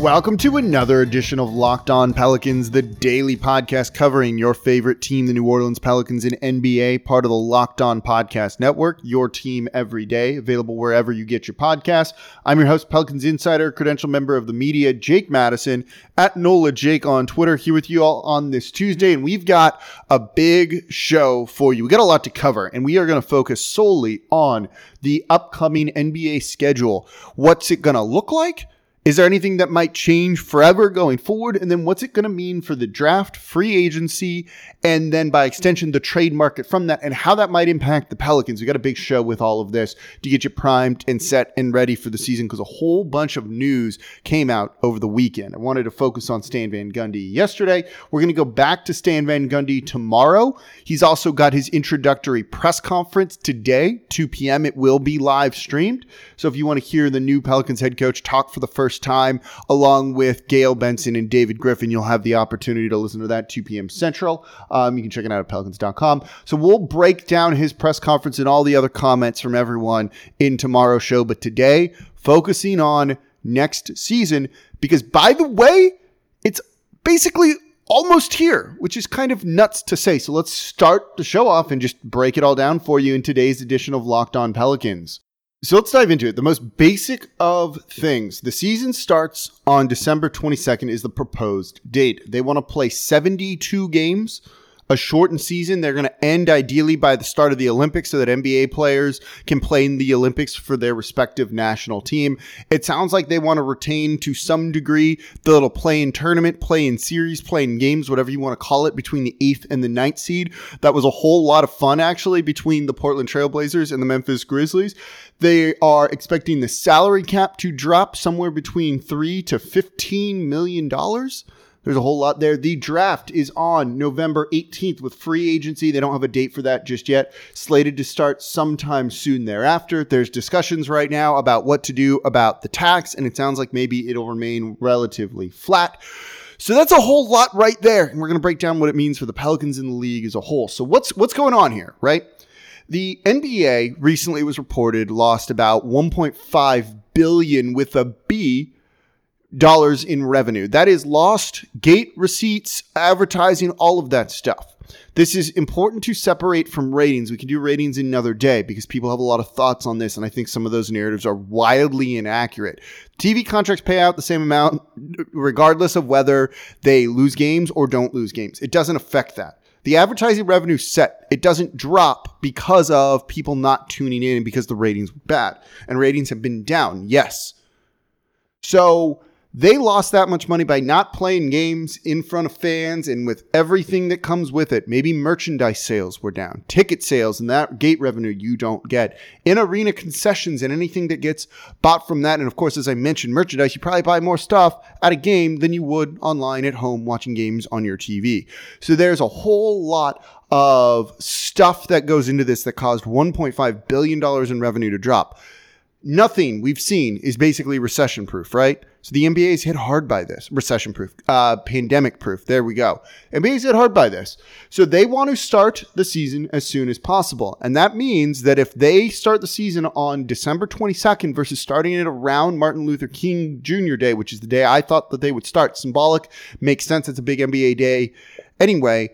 Welcome to another edition of Locked On Pelicans, the daily podcast covering your favorite team, the New Orleans Pelicans in NBA, part of the Locked On Podcast Network, your team every day, available wherever you get your podcasts. I'm your host, Pelicans Insider, credential member of the media, Jake Madison, at NOLA Jake on Twitter, here with you all on this Tuesday. And we've got a big show for you. We got a lot to cover, and we are going to focus solely on the upcoming NBA schedule. What's it going to look like? Is there anything that might change forever going forward? And then what's it going to mean for the draft, free agency, and then by extension, the trade market from that, and how that might impact the Pelicans? We got a big show with all of this to get you primed and set and ready for the season because a whole bunch of news came out over the weekend. I wanted to focus on Stan Van Gundy yesterday. We're going to go back to Stan Van Gundy tomorrow. He's also got his introductory press conference today, 2 p.m. It will be live streamed. So if you want to hear the new Pelicans head coach talk for the first time, along with Gayle Benson and David Griffin, you'll have the opportunity to listen to that 2 p.m. Central. Um, you can check it out at pelicans.com. So we'll break down his press conference and all the other comments from everyone in tomorrow's show. But today, focusing on next season, because by the way, it's basically almost here, which is kind of nuts to say. So let's start the show off and just break it all down for you in today's edition of Locked On Pelicans. So let's dive into it. The most basic of things. The season starts on December 22nd is the proposed date. They want to play 72 games a shortened season. They're going to end ideally by the start of the Olympics so that NBA players can play in the Olympics for their respective national team. It sounds like they want to retain to some degree the little play in tournament, play in series, play in games, whatever you want to call it, between the eighth and the ninth seed. That was a whole lot of fun actually between the Portland Trailblazers and the Memphis Grizzlies. They are expecting the salary cap to drop somewhere between three to fifteen million dollars. There's a whole lot there. The draft is on November 18th with free agency. They don't have a date for that just yet. Slated to start sometime soon thereafter. There's discussions right now about what to do about the tax, and it sounds like maybe it'll remain relatively flat. So that's a whole lot right there. And we're going to break down what it means for the Pelicans in the league as a whole. So what's what's going on here, right? The NBA recently was reported lost about 1.5 billion with a B dollars in revenue. That is lost gate receipts, advertising, all of that stuff. This is important to separate from ratings. We can do ratings another day because people have a lot of thoughts on this, and I think some of those narratives are wildly inaccurate. TV contracts pay out the same amount regardless of whether they lose games or don't lose games. It doesn't affect that. The advertising revenue set, it doesn't drop because of people not tuning in and because the ratings were bad. And ratings have been down, yes. So they lost that much money by not playing games in front of fans and with everything that comes with it. Maybe merchandise sales were down, ticket sales, and that gate revenue you don't get. In arena concessions and anything that gets bought from that. And of course, as I mentioned, merchandise, you probably buy more stuff at a game than you would online at home watching games on your TV. So there's a whole lot of stuff that goes into this that caused $1.5 billion in revenue to drop nothing we've seen is basically recession proof, right? So the NBA is hit hard by this, recession proof, uh, pandemic proof. There we go. NBA is hit hard by this. So they want to start the season as soon as possible. And that means that if they start the season on December 22nd versus starting it around Martin Luther King Jr. Day, which is the day I thought that they would start, symbolic, makes sense. It's a big NBA day. Anyway,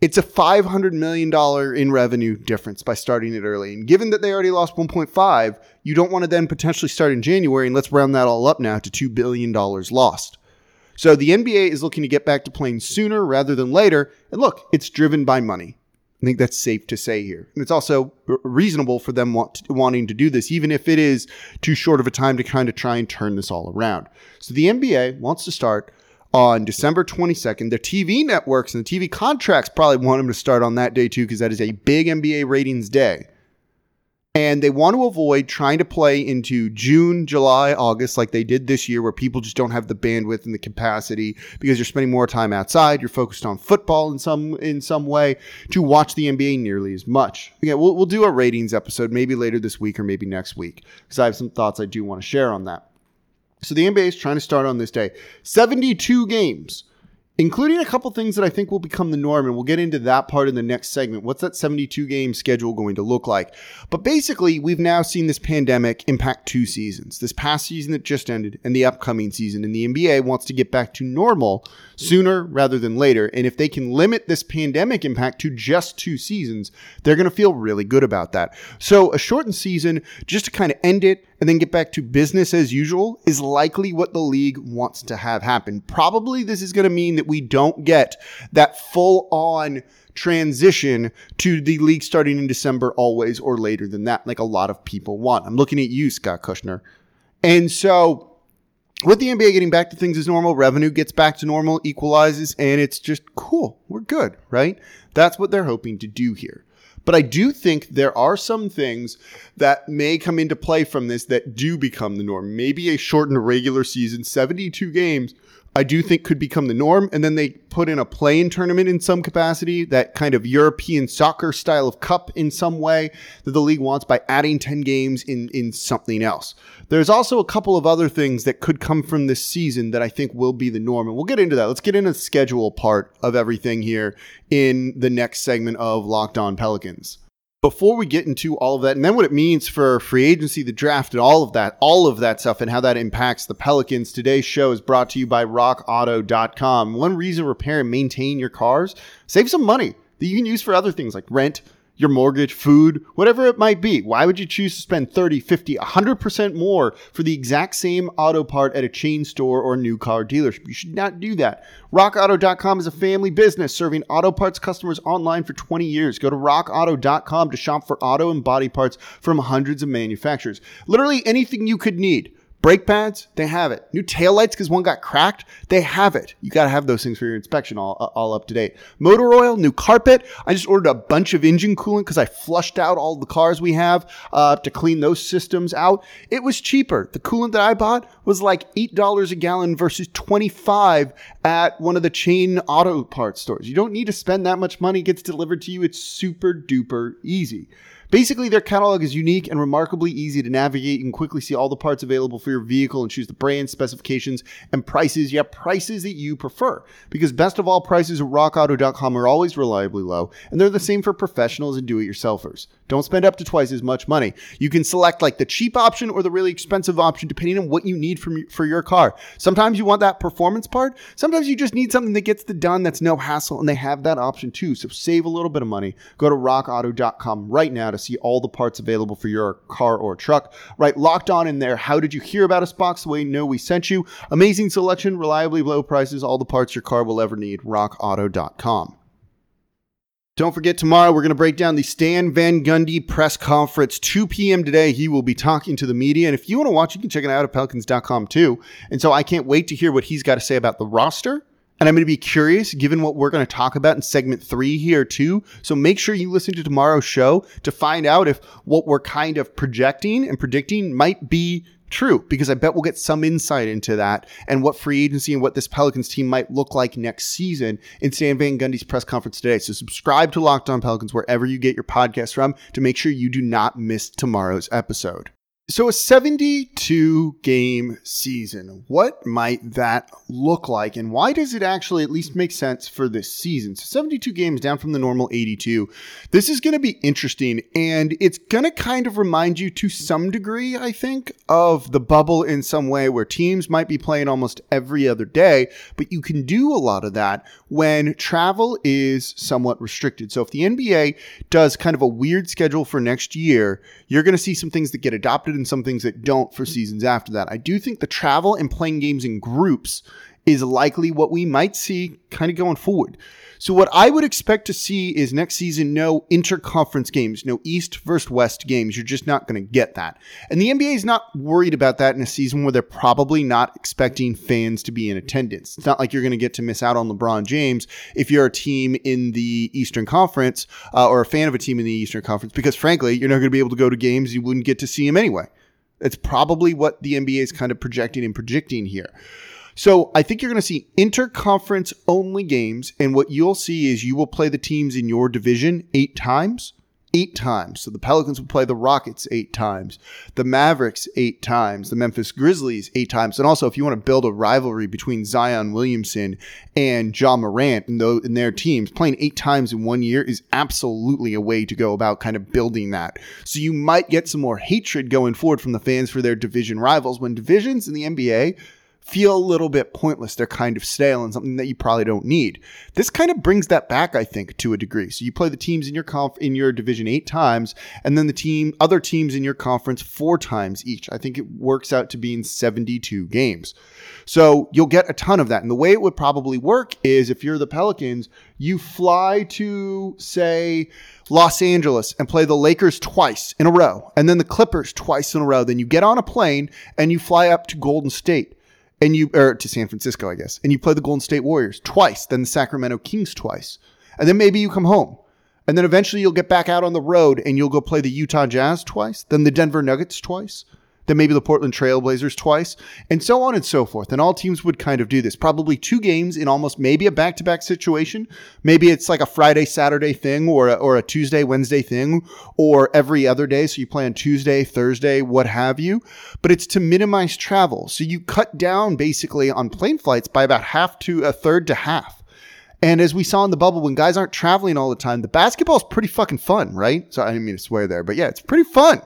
it's a $500 million in revenue difference by starting it early. And given that they already lost 1.5, you don't want to then potentially start in January and let's round that all up now to $2 billion lost. So the NBA is looking to get back to playing sooner rather than later. And look, it's driven by money. I think that's safe to say here. And it's also reasonable for them want to, wanting to do this, even if it is too short of a time to kind of try and turn this all around. So the NBA wants to start on December 22nd. The TV networks and the TV contracts probably want them to start on that day too, because that is a big NBA ratings day. And they want to avoid trying to play into June, July, August like they did this year, where people just don't have the bandwidth and the capacity because you're spending more time outside. You're focused on football in some in some way to watch the NBA nearly as much. Yeah, we'll, we'll do a ratings episode maybe later this week or maybe next week because I have some thoughts I do want to share on that. So the NBA is trying to start on this day. 72 games including a couple things that I think will become the norm. And we'll get into that part in the next segment. What's that 72 game schedule going to look like? But basically, we've now seen this pandemic impact two seasons this past season that just ended and the upcoming season. And the NBA wants to get back to normal sooner rather than later. And if they can limit this pandemic impact to just two seasons, they're going to feel really good about that. So a shortened season, just to kind of end it and then get back to business as usual, is likely what the league wants to have happen. Probably this is going to mean that we don't get that full on transition to the league starting in December always or later than that, like a lot of people want. I'm looking at you, Scott Kushner. And so with the NBA getting back to things as normal, revenue gets back to normal, equalizes, and it's just cool. We're good, right? That's what they're hoping to do here. But I do think there are some things that may come into play from this that do become the norm. Maybe a shortened regular season, 72 games, I do think could become the norm. And then they put in a play-in tournament in some capacity, that kind of European soccer style of cup in some way that the league wants by adding 10 games in, in something else. There's also a couple of other things that could come from this season that I think will be the norm. And we'll get into that. Let's get into the schedule part of everything here in the next segment of Locked On Pelicans before we get into all of that and then what it means for free agency, the draft, and all of that, all of that stuff, and how that impacts the Pelicans, today's show is brought to you by rockauto.com. One reason repair and maintain your cars, save some money that you can use for other things like rent your mortgage, food, whatever it might be. Why would you choose to spend 30, 50, 100% more for the exact same auto part at a chain store or new car dealership? You should not do that. RockAuto.com is a family business serving auto parts customers online for 20 years. Go to RockAuto.com to shop for auto and body parts from hundreds of manufacturers. Literally anything you could need. Brake pads, they have it. New taillights because one got cracked, they have it. You got to have those things for your inspection all, all up to date. Motor oil, new carpet. I just ordered a bunch of engine coolant because I flushed out all the cars we have uh, to clean those systems out. It was cheaper. The coolant that I bought was like $8 a gallon versus 25 at one of the chain auto parts stores. You don't need to spend that much money. It gets delivered to you. It's super duper easy. Basically, their catalog is unique and remarkably easy to navigate. You can quickly see all the parts available for your vehicle and choose the brand, specifications, and prices. Yeah, prices that you prefer. Because best of all, prices at rockauto.com are always reliably low, and they're the same for professionals and do it yourselfers. Don't spend up to twice as much money. You can select like the cheap option or the really expensive option depending on what you need from, for your car. Sometimes you want that performance part. Sometimes you just need something that gets the done that's no hassle, and they have that option too. So save a little bit of money. Go to rockauto.com right now to see all the parts available for your car or truck. Right, locked on in there. How did you hear about us box? The way you know we sent you. Amazing selection, reliably low prices, all the parts your car will ever need. rockauto.com. Don't forget, tomorrow we're going to break down the Stan Van Gundy press conference. 2 p.m. today, he will be talking to the media. And if you want to watch, you can check it out at pelicans.com too. And so I can't wait to hear what he's got to say about the roster. And I'm going to be curious, given what we're going to talk about in segment three here too. So make sure you listen to tomorrow's show to find out if what we're kind of projecting and predicting might be true because I bet we'll get some insight into that and what free agency and what this Pelicans team might look like next season in Stan Van Gundy's press conference today. So subscribe to Locked On Pelicans wherever you get your podcast from to make sure you do not miss tomorrow's episode. So, a 72 game season, what might that look like? And why does it actually at least make sense for this season? So, 72 games down from the normal 82. This is going to be interesting and it's going to kind of remind you to some degree, I think, of the bubble in some way where teams might be playing almost every other day, but you can do a lot of that when travel is somewhat restricted. So, if the NBA does kind of a weird schedule for next year, you're going to see some things that get adopted and some things that don't for seasons after that. I do think the travel and playing games in groups is likely what we might see kind of going forward. So what I would expect to see is next season no interconference games, no East versus West games. You're just not going to get that. And the NBA is not worried about that in a season where they're probably not expecting fans to be in attendance. It's not like you're going to get to miss out on LeBron James if you're a team in the Eastern Conference uh, or a fan of a team in the Eastern Conference because frankly, you're not going to be able to go to games you wouldn't get to see him anyway. It's probably what the NBA is kind of projecting and predicting here. So I think you're going to see interconference only games. And what you'll see is you will play the teams in your division eight times eight times. So the Pelicans will play the Rockets eight times, the Mavericks eight times, the Memphis Grizzlies eight times. And also, if you want to build a rivalry between Zion Williamson and Ja Morant and, those, and their teams, playing eight times in one year is absolutely a way to go about kind of building that. So you might get some more hatred going forward from the fans for their division rivals when divisions in the NBA feel a little bit pointless. They're kind of stale and something that you probably don't need. This kind of brings that back, I think, to a degree. So you play the teams in your conf- in your division eight times, and then the team other teams in your conference four times each. I think it works out to being 72 games. So you'll get a ton of that. And the way it would probably work is if you're the Pelicans, you fly to say Los Angeles and play the Lakers twice in a row, and then the Clippers twice in a row. Then you get on a plane and you fly up to Golden State and you or to San Francisco, I guess, and you play the Golden State Warriors twice, then the Sacramento Kings twice, and then maybe you come home, and then eventually you'll get back out on the road and you'll go play the Utah Jazz twice, then the Denver Nuggets twice, then maybe the Portland Trailblazers twice, and so on and so forth. And all teams would kind of do this. Probably two games in almost maybe a back to back situation. Maybe it's like a Friday, Saturday thing or a, or a Tuesday, Wednesday thing or every other day. So you play on Tuesday, Thursday, what have you. But it's to minimize travel. So you cut down basically on plane flights by about half to a third to half. And as we saw in the bubble, when guys aren't traveling all the time, the basketball is pretty fucking fun, right? So I didn't mean to swear there, but yeah, it's pretty fun.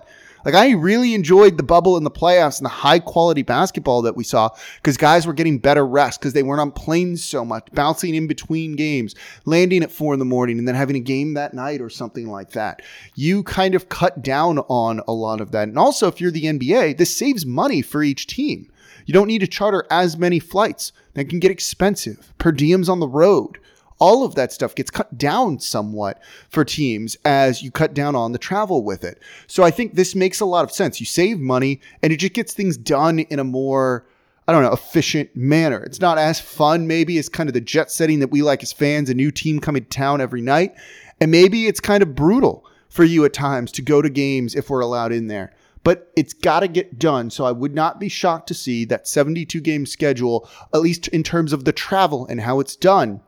Like I really enjoyed the bubble in the playoffs and the high quality basketball that we saw because guys were getting better rest because they weren't on planes so much, bouncing in between games, landing at four in the morning and then having a game that night or something like that. You kind of cut down on a lot of that. And also if you're the NBA, this saves money for each team. You don't need to charter as many flights. That can get expensive. Per diems on the road all of that stuff gets cut down somewhat for teams as you cut down on the travel with it. So I think this makes a lot of sense. You save money and it just gets things done in a more I don't know, efficient manner. It's not as fun, maybe, as kind of the jet setting that we like as fans, a new team coming to town every night. And maybe it's kind of brutal for you at times to go to games if we're allowed in there. But it's got to get done. So I would not be shocked to see that 72 game schedule, at least in terms of the travel and how it's done,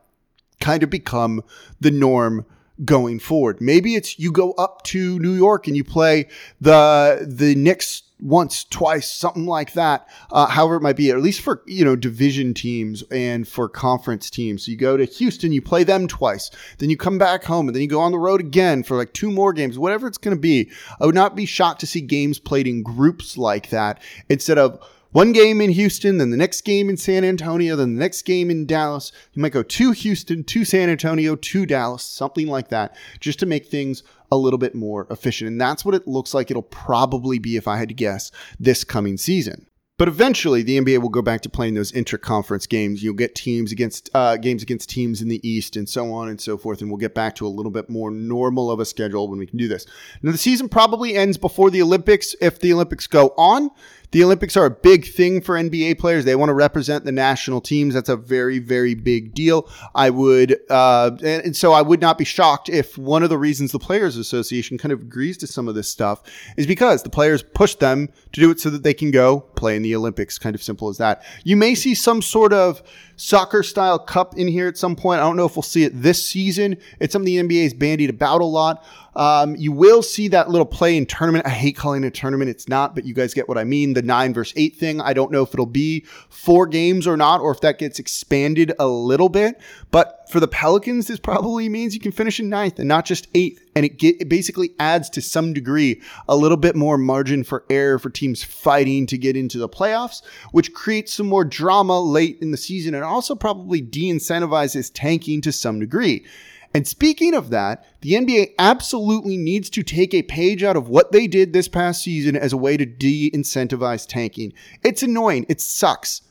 kind of become the norm going forward. Maybe it's you go up to New York and you play the the Knicks once, twice, something like that. Uh, however, it might be, at least for you know division teams and for conference teams. So you go to Houston, you play them twice, then you come back home, and then you go on the road again for like two more games, whatever it's going to be. I would not be shocked to see games played in groups like that instead of one game in Houston, then the next game in San Antonio, then the next game in Dallas. You might go to Houston, to San Antonio, to Dallas, something like that, just to make things a little bit more efficient. And that's what it looks like it'll probably be, if I had to guess, this coming season. But eventually, the NBA will go back to playing those interconference games. You'll get teams against uh, games against teams in the East, and so on and so forth. And we'll get back to a little bit more normal of a schedule when we can do this. Now, the season probably ends before the Olympics if the Olympics go on. The Olympics are a big thing for NBA players. They want to represent the national teams. That's a very, very big deal. I would, uh, and, and so I would not be shocked if one of the reasons the Players Association kind of agrees to some of this stuff is because the players push them to do it so that they can go play in the Olympics. Kind of simple as that. You may see some sort of soccer style cup in here at some point. I don't know if we'll see it this season. It's something the NBA is bandied about a lot. Um, you will see that little play in tournament. I hate calling it a tournament. It's not, but you guys get what I mean. The nine versus eight thing. I don't know if it'll be four games or not, or if that gets expanded a little bit. But for the Pelicans, this probably means you can finish in ninth and not just eighth. And it, get, it basically adds to some degree a little bit more margin for error for teams fighting to get into the playoffs, which creates some more drama late in the season and also probably de incentivizes tanking to some degree. And speaking of that, the NBA absolutely needs to take a page out of what they did this past season as a way to de incentivize tanking. It's annoying. It sucks.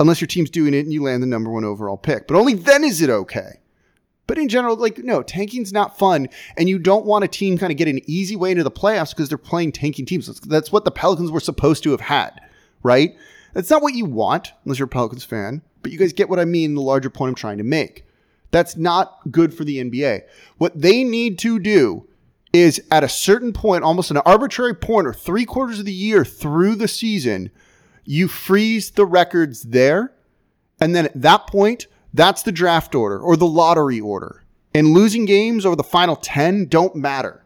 Unless your team's doing it and you land the number one overall pick. But only then is it okay. But in general, like, no, tanking's not fun. And you don't want a team kind of get an easy way into the playoffs because they're playing tanking teams. That's what the Pelicans were supposed to have had, right? That's not what you want, unless you're a Pelicans fan. But you guys get what I mean, the larger point I'm trying to make. That's not good for the NBA. What they need to do is at a certain point, almost an arbitrary point or three quarters of the year through the season, you freeze the records there. And then at that point, that's the draft order or the lottery order. And losing games over the final 10 don't matter.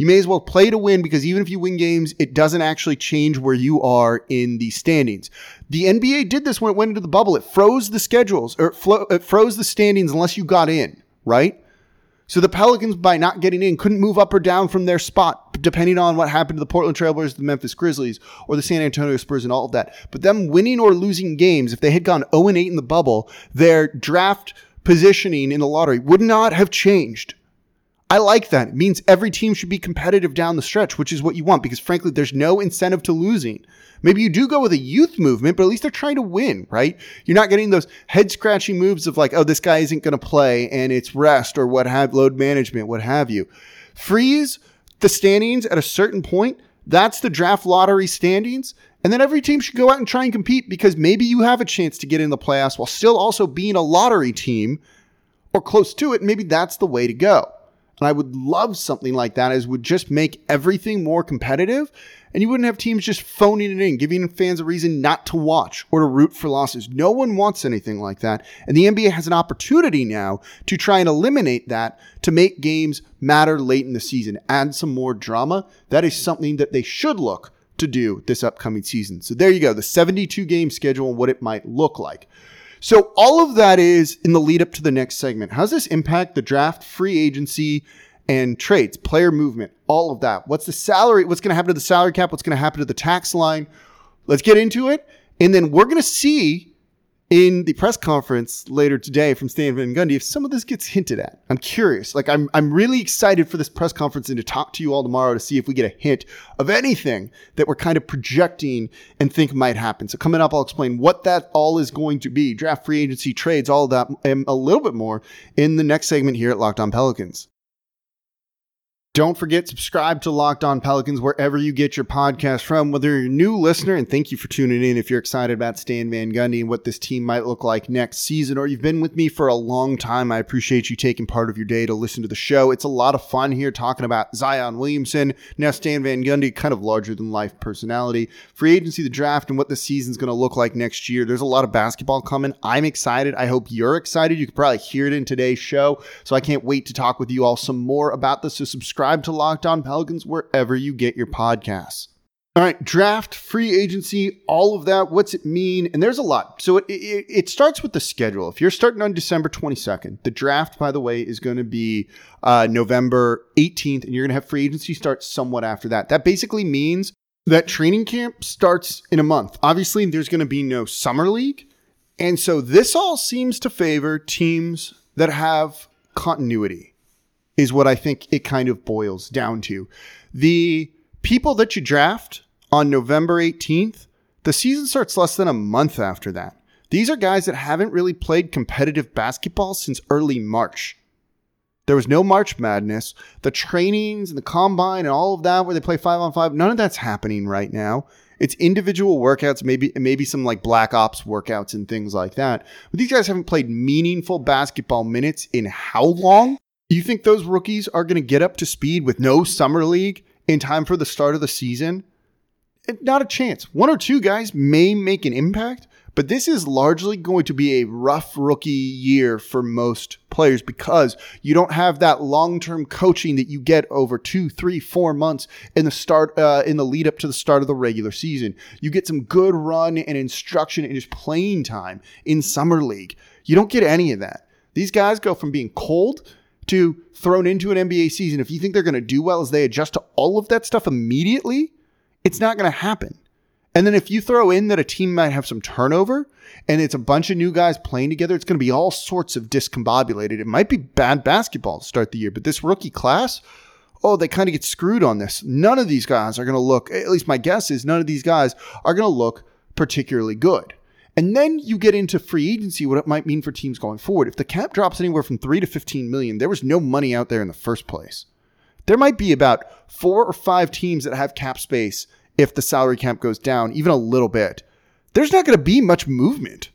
You may as well play to win because even if you win games, it doesn't actually change where you are in the standings. The NBA did this when it went into the bubble. It froze the schedules or it, flo- it froze the standings unless you got in, right? So the Pelicans, by not getting in, couldn't move up or down from their spot, depending on what happened to the Portland Trailblazers, the Memphis Grizzlies, or the San Antonio Spurs, and all of that. But them winning or losing games, if they had gone 0 8 in the bubble, their draft positioning in the lottery would not have changed. I like that. It means every team should be competitive down the stretch, which is what you want because frankly, there's no incentive to losing. Maybe you do go with a youth movement, but at least they're trying to win, right? You're not getting those head scratching moves of like, oh, this guy isn't going to play and it's rest or what have load management, what have you. Freeze the standings at a certain point. That's the draft lottery standings. And then every team should go out and try and compete because maybe you have a chance to get in the playoffs while still also being a lottery team or close to it. Maybe that's the way to go. And I would love something like that as would just make everything more competitive and you wouldn't have teams just phoning it in, giving fans a reason not to watch or to root for losses. No one wants anything like that. And the NBA has an opportunity now to try and eliminate that to make games matter late in the season, add some more drama. That is something that they should look to do this upcoming season. So there you go, the 72 game schedule and what it might look like. So all of that is in the lead up to the next segment. How does this impact the draft, free agency, and trades, player movement, all of that? What's the salary? What's going to happen to the salary cap? What's going to happen to the tax line? Let's get into it. And then we're going to see in the press conference later today from Stan Van Gundy if some of this gets hinted at. I'm curious. Like I'm I'm really excited for this press conference and to talk to you all tomorrow to see if we get a hint of anything that we're kind of projecting and think might happen. So coming up, I'll explain what that all is going to be. Draft free agency trades, all that and a little bit more in the next segment here at Locked On Pelicans. Don't forget, subscribe to Locked On Pelicans wherever you get your podcast from. Whether you're a new listener, and thank you for tuning in if you're excited about Stan Van Gundy and what this team might look like next season, or you've been with me for a long time, I appreciate you taking part of your day to listen to the show. It's a lot of fun here talking about Zion Williamson, now Stan Van Gundy, kind of larger than life personality, free agency, the draft, and what the season's going to look like next year. There's a lot of basketball coming. I'm excited. I hope you're excited. You could probably hear it in today's show. So I can't wait to talk with you all some more about this. So subscribe subscribe to Locked On Pelicans wherever you get your podcasts. All right, draft, free agency, all of that. What's it mean? And there's a lot. So it, it, it, starts with the schedule. If you're starting on December 22nd, the draft, by the way, is going to be uh, November 18th, and you're going to have free agency start somewhat after that. That basically means that training camp starts in a month. Obviously, there's going to be no summer league. And so this all seems to favor teams that have continuity is what I think it kind of boils down to. The people that you draft on November 18th, the season starts less than a month after that. These are guys that haven't really played competitive basketball since early March. There was no March Madness. The trainings and the combine and all of that where they play five on five, none of that's happening right now. It's individual workouts, maybe maybe some like black ops workouts and things like that. But these guys haven't played meaningful basketball minutes in how long? You think those rookies are going to get up to speed with no summer league in time for the start of the season? Not a chance. One or two guys may make an impact, but this is largely going to be a rough rookie year for most players because you don't have that long-term coaching that you get over two, three, four months in the start uh, in the lead up to the start of the regular season. You get some good run and instruction and just playing time in summer league. You don't get any of that. These guys go from being cold to thrown into an NBA season, if you think they're going to do well as they adjust to all of that stuff immediately, it's not going to happen. And then if you throw in that a team might have some turnover and it's a bunch of new guys playing together, it's going to be all sorts of discombobulated. It might be bad basketball to start the year, but this rookie class, oh, they kind of get screwed on this. None of these guys are going to look, at least my guess is, none of these guys are going to look particularly good. And then you get into free agency, what it might mean for teams going forward. If the cap drops anywhere from 3 to 15 million, there was no money out there in the first place. There might be about four or five teams that have cap space if the salary cap goes down even a little bit. There's not going to be much movement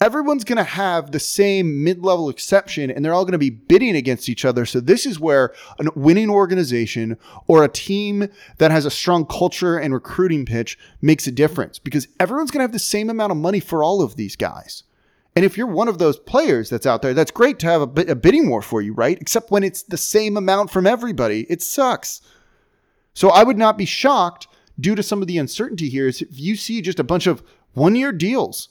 everyone's going to have the same mid-level exception and they're all going to be bidding against each other. So this is where a winning organization or a team that has a strong culture and recruiting pitch makes a difference because everyone's going to have the same amount of money for all of these guys. And if you're one of those players that's out there that's great to have a, a bidding war for you right? Except when it's the same amount from everybody. It sucks. So I would not be shocked due to some of the uncertainty here is if you see just a bunch of one year deals,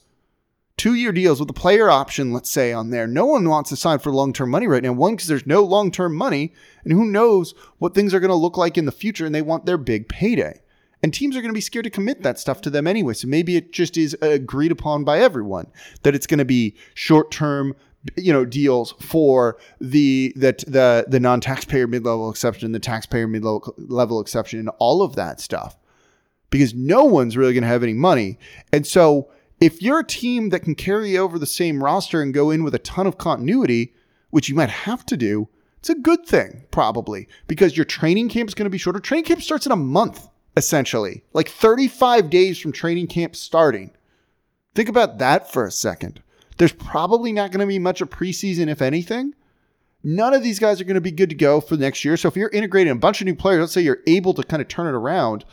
two year deals with a player option, let's say, on there. No one wants to sign for long term money right now. One, because there's no long term money, and who knows what things are going to look like in the future, and they want their big payday. And teams are going to be scared to commit that stuff to them anyway. So maybe it just is agreed upon by everyone that it's going to be short term you know deals for the that the the non-taxpayer mid-level exception the taxpayer mid-level exception and all of that stuff because no one's really going to have any money and so if you're a team that can carry over the same roster and go in with a ton of continuity which you might have to do it's a good thing probably because your training camp is going to be shorter training camp starts in a month essentially like 35 days from training camp starting think about that for a second there's probably not going to be much of preseason, if anything. None of these guys are going to be good to go for next year. So if you're integrating a bunch of new players, let's say you're able to kind of turn it around,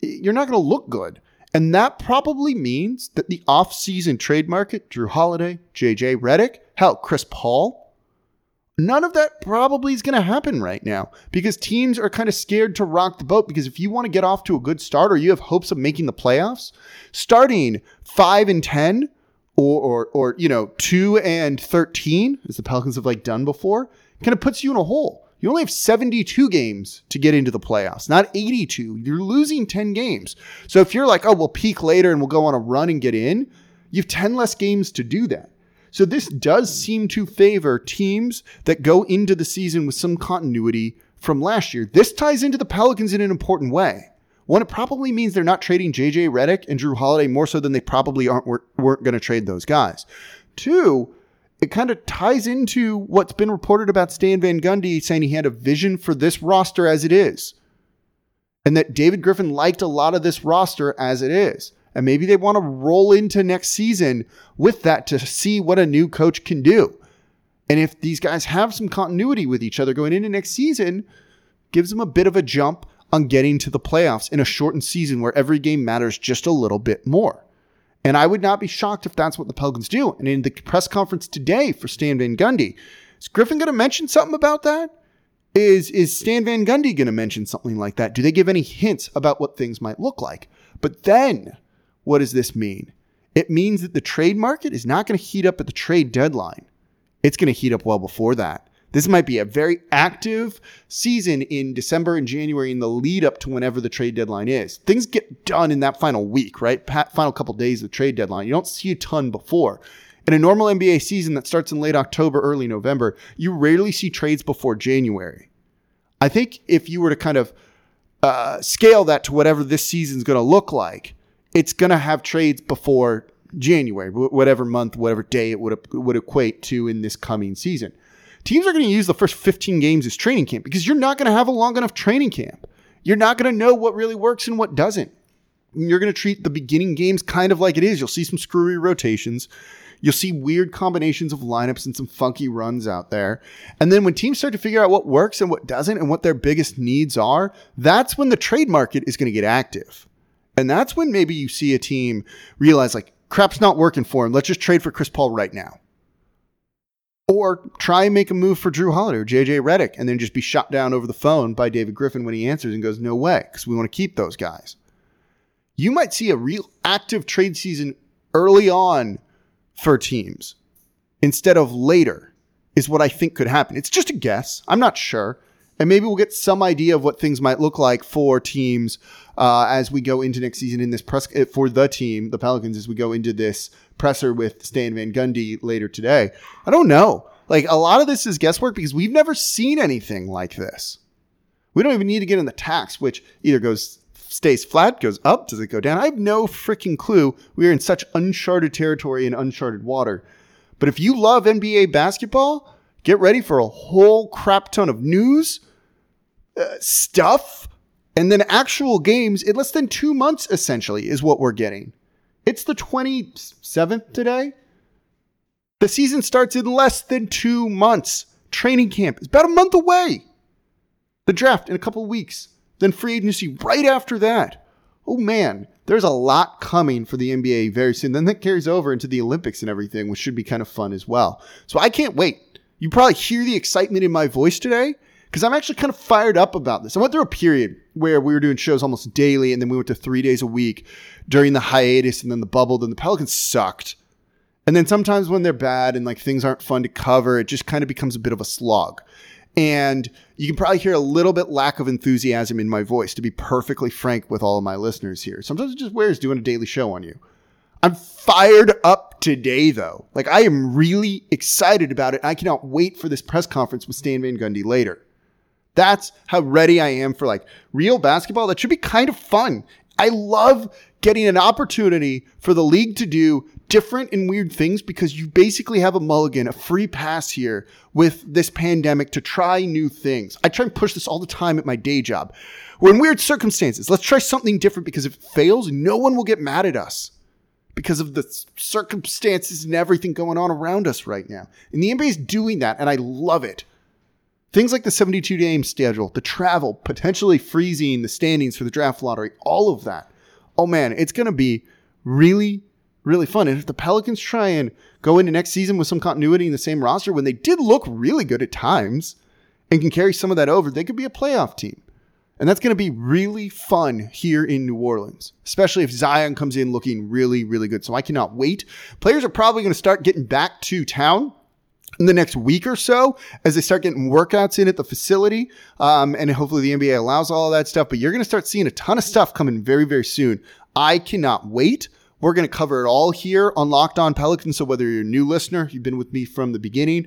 you're not going to look good. And that probably means that the off-season trade market, Jrue Holiday, JJ Redick, hell, Chris Paul, none of that probably is going to happen right now because teams are kind of scared to rock the boat. Because if you want to get off to a good start or you have hopes of making the playoffs, starting five and 10 or, or, or you know, two and 13, as the Pelicans have like done before, kind of puts you in a hole. You only have 72 games to get into the playoffs, not 82. You're losing 10 games. So if you're like, oh, we'll peak later and we'll go on a run and get in, you have 10 less games to do that. So this does seem to favor teams that go into the season with some continuity from last year. This ties into the Pelicans in an important way. One, it probably means they're not trading JJ Redick and Jrue Holiday more so than they probably aren't weren't, weren't going to trade those guys. Two, it kind of ties into what's been reported about Stan Van Gundy saying he had a vision for this roster as it is. And that David Griffin liked a lot of this roster as it is. And maybe they want to roll into next season with that to see what a new coach can do. And if these guys have some continuity with each other going into next season, gives them a bit of a jump on getting to the playoffs in a shortened season where every game matters just a little bit more. And I would not be shocked if that's what the Pelicans do. And in the press conference today for Stan Van Gundy, is Griffin going to mention something about that? Is is Stan Van Gundy going to mention something like that? Do they give any hints about what things might look like? But then, what does this mean? It means that the trade market is not going to heat up at the trade deadline. It's going to heat up well before that. This might be a very active season in December and January in the lead up to whenever the trade deadline is. Things get done in that final week, right? Final couple days of the trade deadline. You don't see a ton before. In a normal NBA season that starts in late October, early November, you rarely see trades before January. I think if you were to kind of uh, scale that to whatever this season's going to look like, it's going to have trades before January, whatever month, whatever day it would would equate to in this coming season teams are going to use the first 15 games as training camp because you're not going to have a long enough training camp. You're not going to know what really works and what doesn't. You're going to treat the beginning games kind of like it is. You'll see some screwy rotations. You'll see weird combinations of lineups and some funky runs out there. And then when teams start to figure out what works and what doesn't and what their biggest needs are, that's when the trade market is going to get active. And that's when maybe you see a team realize, like, crap's not working for him. Let's just trade for Chris Paul right now. Or try and make a move for Jrue Holiday or JJ Redick and then just be shot down over the phone by David Griffin when he answers and goes, no way, because we want to keep those guys. You might see a real active trade season early on for teams instead of later, is what I think could happen. It's just a guess. I'm not sure. And maybe we'll get some idea of what things might look like for teams uh, as we go into next season in this press for the team, the Pelicans, as we go into this presser with Stan Van Gundy later today. I don't know. Like a lot of this is guesswork because we've never seen anything like this. We don't even need to get in the tax, which either goes stays flat, goes up, does it go down? I have no freaking clue. We are in such uncharted territory and uncharted water. But if you love NBA basketball, get ready for a whole crap ton of news, uh, stuff, and then actual games in less than two months, essentially, is what we're getting. It's the 27th today. The season starts in less than two months. Training camp is about a month away. The draft in a couple weeks. Then free agency right after that. Oh man, there's a lot coming for the NBA very soon. Then that carries over into the Olympics and everything, which should be kind of fun as well. So I can't wait. You probably hear the excitement in my voice today because I'm actually kind of fired up about this. I went through a period where we were doing shows almost daily, and then we went to three days a week during the hiatus, and then the bubble. Then the Pelicans sucked. And then sometimes when they're bad and like things aren't fun to cover, it just kind of becomes a bit of a slog. And you can probably hear a little bit lack of enthusiasm in my voice, to be perfectly frank with all of my listeners here. Sometimes it just wears doing a daily show on you. I'm fired up today, though. Like, I am really excited about it. I cannot wait for this press conference with Stan Van Gundy later. That's how ready I am for like real basketball. That should be kind of fun. I love getting an opportunity for the league to do different and weird things because you basically have a mulligan, a free pass here with this pandemic to try new things. I try and push this all the time at my day job. We're in weird circumstances. Let's try something different because if it fails, no one will get mad at us because of the circumstances and everything going on around us right now. And the NBA is doing that, and I love it. Things like the 72 game schedule, the travel, potentially freezing the standings for the draft lottery, all of that. Oh man, it's going to be really, really fun. And if the Pelicans try and go into next season with some continuity in the same roster when they did look really good at times and can carry some of that over, they could be a playoff team. And that's going to be really fun here in New Orleans, especially if Zion comes in looking really, really good. So I cannot wait. Players are probably going to start getting back to town in the next week or so as they start getting workouts in at the facility. Um, and hopefully the NBA allows all that stuff. But you're going to start seeing a ton of stuff coming very, very soon. I cannot wait. We're going to cover it all here on Locked On Pelicans. So whether you're a new listener, you've been with me from the beginning,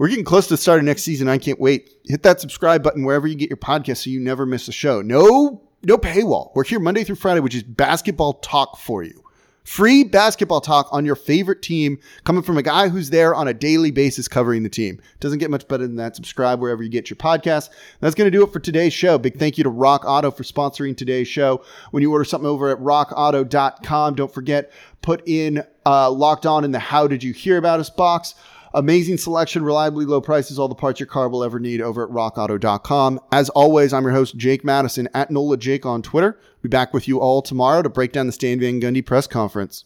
we're getting close to the start of next season. I can't wait. Hit that subscribe button wherever you get your podcast so you never miss a show. No, no paywall. We're here Monday through Friday, which is basketball talk for you. Free basketball talk on your favorite team coming from a guy who's there on a daily basis covering the team. Doesn't get much better than that. Subscribe wherever you get your podcast. That's going to do it for today's show. Big thank you to Rock Auto for sponsoring today's show. When you order something over at rockauto.com, don't forget, put in uh, locked on in the How Did You Hear About Us box. Amazing selection, reliably low prices, all the parts your car will ever need over at rockauto.com. As always, I'm your host, Jake Madison at NOLA Jake on Twitter. Be back with you all tomorrow to break down the Stan Van Gundy press conference.